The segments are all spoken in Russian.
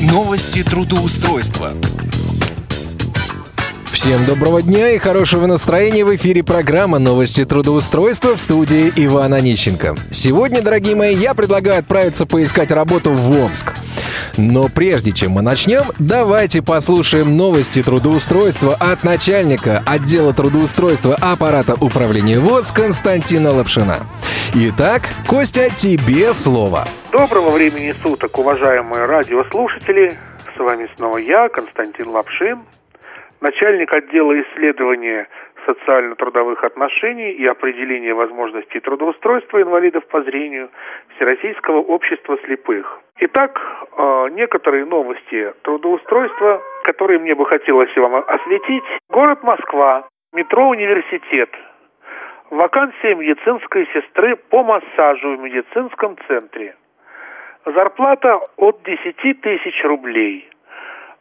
Новости трудоустройства. Всем доброго дня и хорошего настроения в эфире программа «Новости трудоустройства» в студии Ивана Нищенко. Сегодня, дорогие мои, я предлагаю отправиться поискать работу в Омск. Но прежде чем мы начнем, давайте послушаем новости трудоустройства от начальника отдела трудоустройства аппарата управления ВОЗ Константина Лапшина. Итак, Костя, тебе слово. Доброго времени суток, уважаемые радиослушатели. С вами снова я, Константин Лапшин, начальник отдела исследования социально-трудовых отношений и определения возможностей трудоустройства инвалидов по зрению Всероссийского общества слепых. Итак, э, некоторые новости трудоустройства, которые мне бы хотелось вам осветить. Город Москва, метро «Университет», вакансия медицинской сестры по массажу в медицинском центре. Зарплата от 10 тысяч рублей –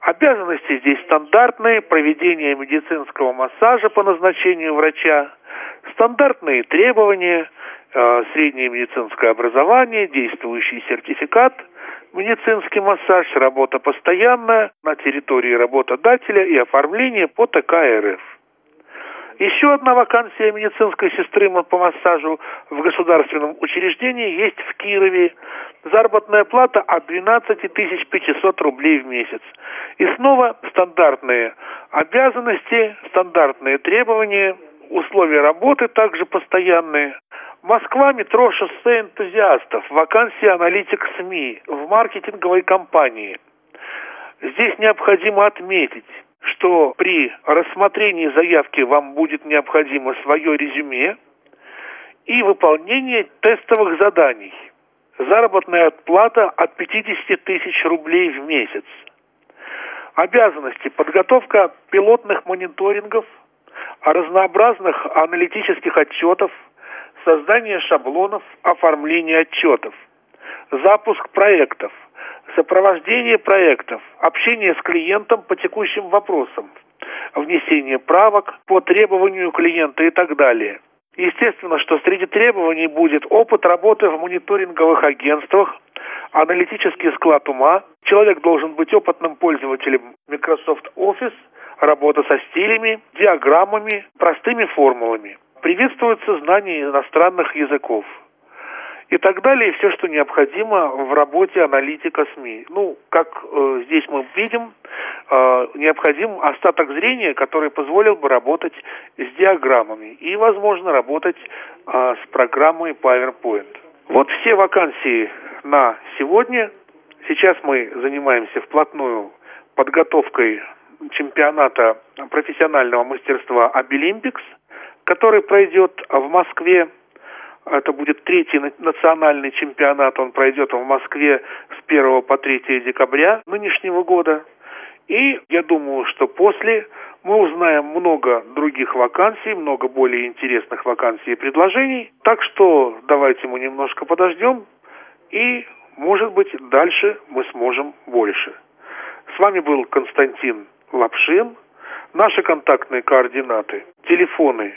Обязанности здесь стандартные, проведение медицинского массажа по назначению врача, стандартные требования, э, среднее медицинское образование, действующий сертификат, медицинский массаж, работа постоянная на территории работодателя и оформление по ТК РФ. Еще одна вакансия медицинской сестры по массажу в государственном учреждении есть в Кирове. Заработная плата от 12 500 рублей в месяц. И снова стандартные обязанности, стандартные требования, условия работы также постоянные. Москва, метро, шоссе энтузиастов, вакансия аналитик СМИ в маркетинговой компании. Здесь необходимо отметить, что при рассмотрении заявки вам будет необходимо свое резюме и выполнение тестовых заданий. Заработная плата от 50 тысяч рублей в месяц. Обязанности – подготовка пилотных мониторингов, разнообразных аналитических отчетов, создание шаблонов, оформление отчетов, запуск проектов – сопровождение проектов, общение с клиентом по текущим вопросам, внесение правок по требованию клиента и так далее. Естественно, что среди требований будет опыт работы в мониторинговых агентствах, аналитический склад ума. Человек должен быть опытным пользователем Microsoft Office, работа со стилями, диаграммами, простыми формулами. Приветствуется знание иностранных языков и так далее, все, что необходимо в работе аналитика СМИ. Ну, как э, здесь мы видим, э, необходим остаток зрения, который позволил бы работать с диаграммами и, возможно, работать э, с программой PowerPoint. Вот все вакансии на сегодня. Сейчас мы занимаемся вплотную подготовкой чемпионата профессионального мастерства Обилимпикс, который пройдет в Москве это будет третий национальный чемпионат. Он пройдет в Москве с 1 по 3 декабря нынешнего года. И я думаю, что после мы узнаем много других вакансий, много более интересных вакансий и предложений. Так что давайте мы немножко подождем, и, может быть, дальше мы сможем больше. С вами был Константин Лапшин. Наши контактные координаты, телефоны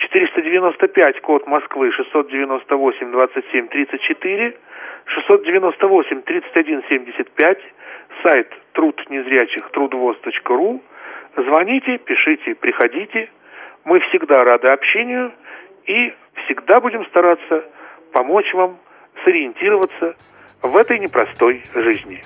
495, код Москвы, 698 27 34, 698 31 75, сайт труд незрячих трудвоз.ру. Звоните, пишите, приходите. Мы всегда рады общению и всегда будем стараться помочь вам сориентироваться в этой непростой жизни.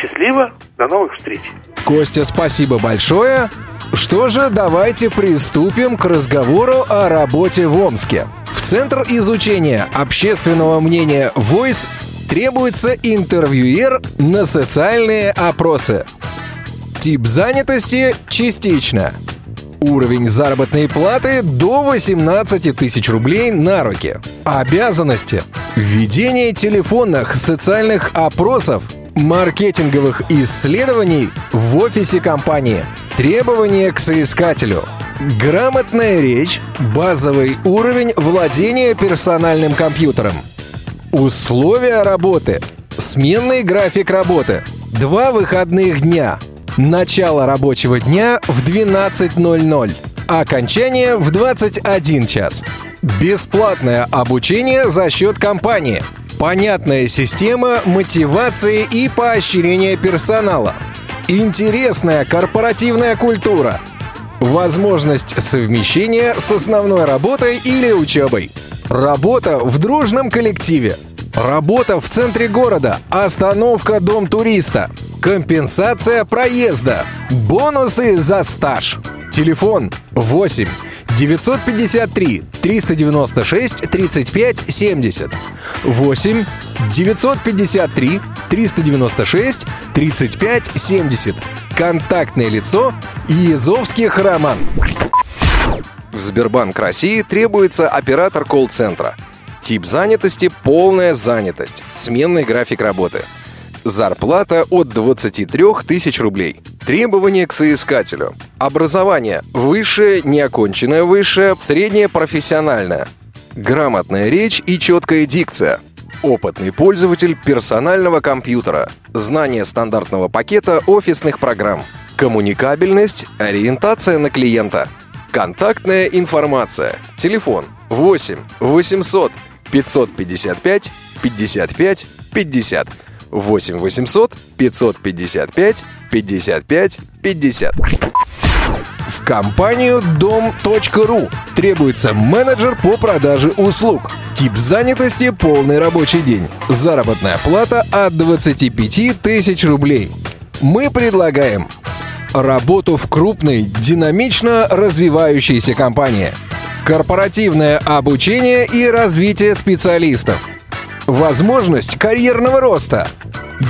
Счастливо, до новых встреч. Костя, спасибо большое. Что же, давайте приступим к разговору о работе в Омске. В Центр изучения общественного мнения Voice требуется интервьюер на социальные опросы. Тип занятости – частично. Уровень заработной платы до 18 тысяч рублей на руки. Обязанности. Введение телефонных социальных опросов маркетинговых исследований в офисе компании. Требования к соискателю. Грамотная речь, базовый уровень владения персональным компьютером. Условия работы. Сменный график работы. Два выходных дня. Начало рабочего дня в 12.00. Окончание в 21 час. Бесплатное обучение за счет компании – Понятная система мотивации и поощрения персонала. Интересная корпоративная культура. Возможность совмещения с основной работой или учебой. Работа в дружном коллективе. Работа в центре города. Остановка Дом туриста. Компенсация проезда. Бонусы за стаж. Телефон 8 953 396 35 70 8 953 396 35 70 Контактное лицо Езовских Роман В Сбербанк России требуется оператор колл-центра. Тип занятости – полная занятость. Сменный график работы. Зарплата от 23 тысяч рублей. Требования к соискателю. Образование. Высшее, неоконченное высшее, среднее профессиональное. Грамотная речь и четкая дикция. Опытный пользователь персонального компьютера. Знание стандартного пакета офисных программ. Коммуникабельность, ориентация на клиента. Контактная информация. Телефон 8 800 555 55 50. 8 800 555 55 50. В компанию дом.ру требуется менеджер по продаже услуг. Тип занятости – полный рабочий день. Заработная плата от 25 тысяч рублей. Мы предлагаем работу в крупной, динамично развивающейся компании, корпоративное обучение и развитие специалистов, возможность карьерного роста,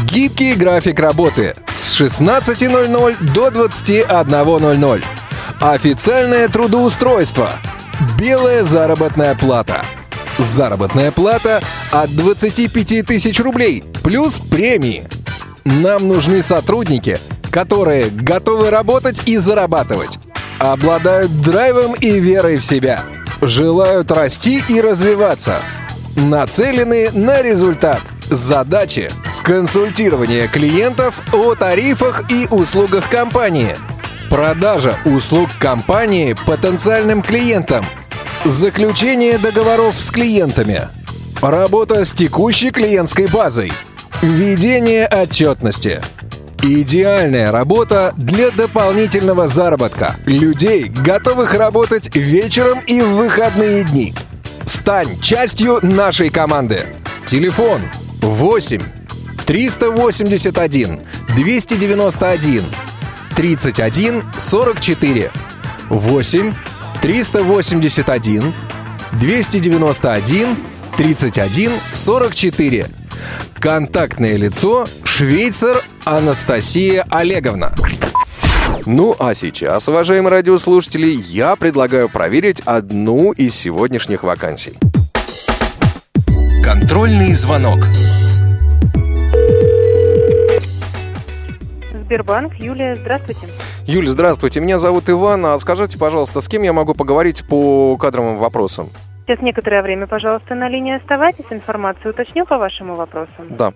гибкий график работы. С 16.00 до 21.00, официальное трудоустройство, белая заработная плата. Заработная плата от 25 тысяч рублей плюс премии. Нам нужны сотрудники, которые готовы работать и зарабатывать, обладают драйвом и верой в себя, желают расти и развиваться, нацелены на результат. Задачи – консультирование клиентов о тарифах и услугах компании, продажа услуг компании потенциальным клиентам, заключение договоров с клиентами, работа с текущей клиентской базой, ведение отчетности – Идеальная работа для дополнительного заработка. Людей, готовых работать вечером и в выходные дни. Стань частью нашей команды. Телефон 8 381 291 31 44 8 381 291 31 44 Контактное лицо швейцар Анастасия Олеговна. Ну а сейчас, уважаемые радиослушатели, я предлагаю проверить одну из сегодняшних вакансий. Контрольный звонок. Сбербанк. Юлия, здравствуйте. Юль, здравствуйте. Меня зовут Иван. А скажите, пожалуйста, с кем я могу поговорить по кадровым вопросам? Сейчас некоторое время, пожалуйста, на линии оставайтесь. Информацию уточню по вашему вопросу. Да.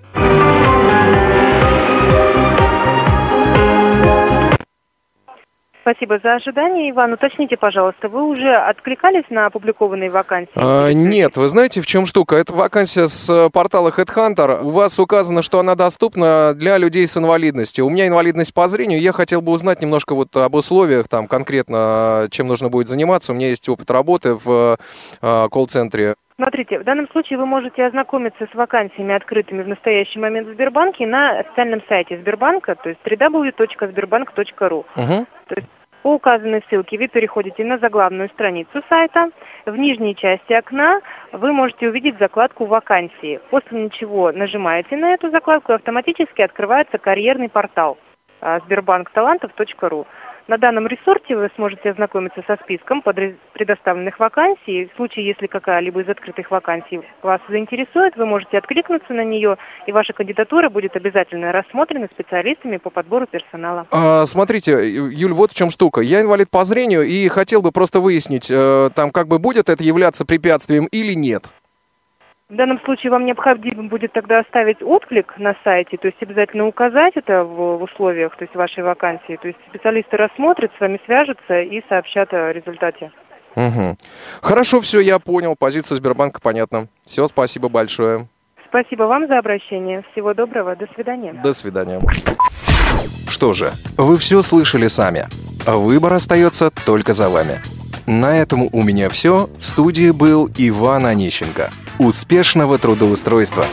Спасибо за ожидание, Иван. Уточните, пожалуйста, вы уже откликались на опубликованные вакансии? А, нет, вы знаете, в чем штука? Это вакансия с э, портала Headhunter. У вас указано, что она доступна для людей с инвалидностью. У меня инвалидность по зрению. Я хотел бы узнать немножко вот об условиях, там конкретно, чем нужно будет заниматься. У меня есть опыт работы в э, колл-центре. Смотрите, в данном случае вы можете ознакомиться с вакансиями, открытыми в настоящий момент в Сбербанке, на официальном сайте Сбербанка, то есть www.sberbank.ru. Угу. То есть по указанной ссылке вы переходите на заглавную страницу сайта. В нижней части окна вы можете увидеть закладку «Вакансии», после чего нажимаете на эту закладку и автоматически открывается карьерный портал а, сбербанкталантов.ру. На данном ресурсе вы сможете ознакомиться со списком предоставленных вакансий. В случае, если какая-либо из открытых вакансий вас заинтересует, вы можете откликнуться на нее, и ваша кандидатура будет обязательно рассмотрена специалистами по подбору персонала. А, смотрите, Юль, вот в чем штука. Я инвалид по зрению и хотел бы просто выяснить, э, там как бы будет это являться препятствием или нет. В данном случае вам необходимо будет тогда оставить отклик на сайте, то есть обязательно указать это в, в условиях, то есть вашей вакансии. То есть специалисты рассмотрят, с вами свяжутся и сообщат о результате. Угу. Хорошо, все, я понял. Позицию Сбербанка понятно. Все, спасибо большое. Спасибо вам за обращение. Всего доброго. До свидания. До свидания. Что же, вы все слышали сами. Выбор остается только за вами. На этом у меня все. В студии был Иван Онищенко. Успешного трудоустройства!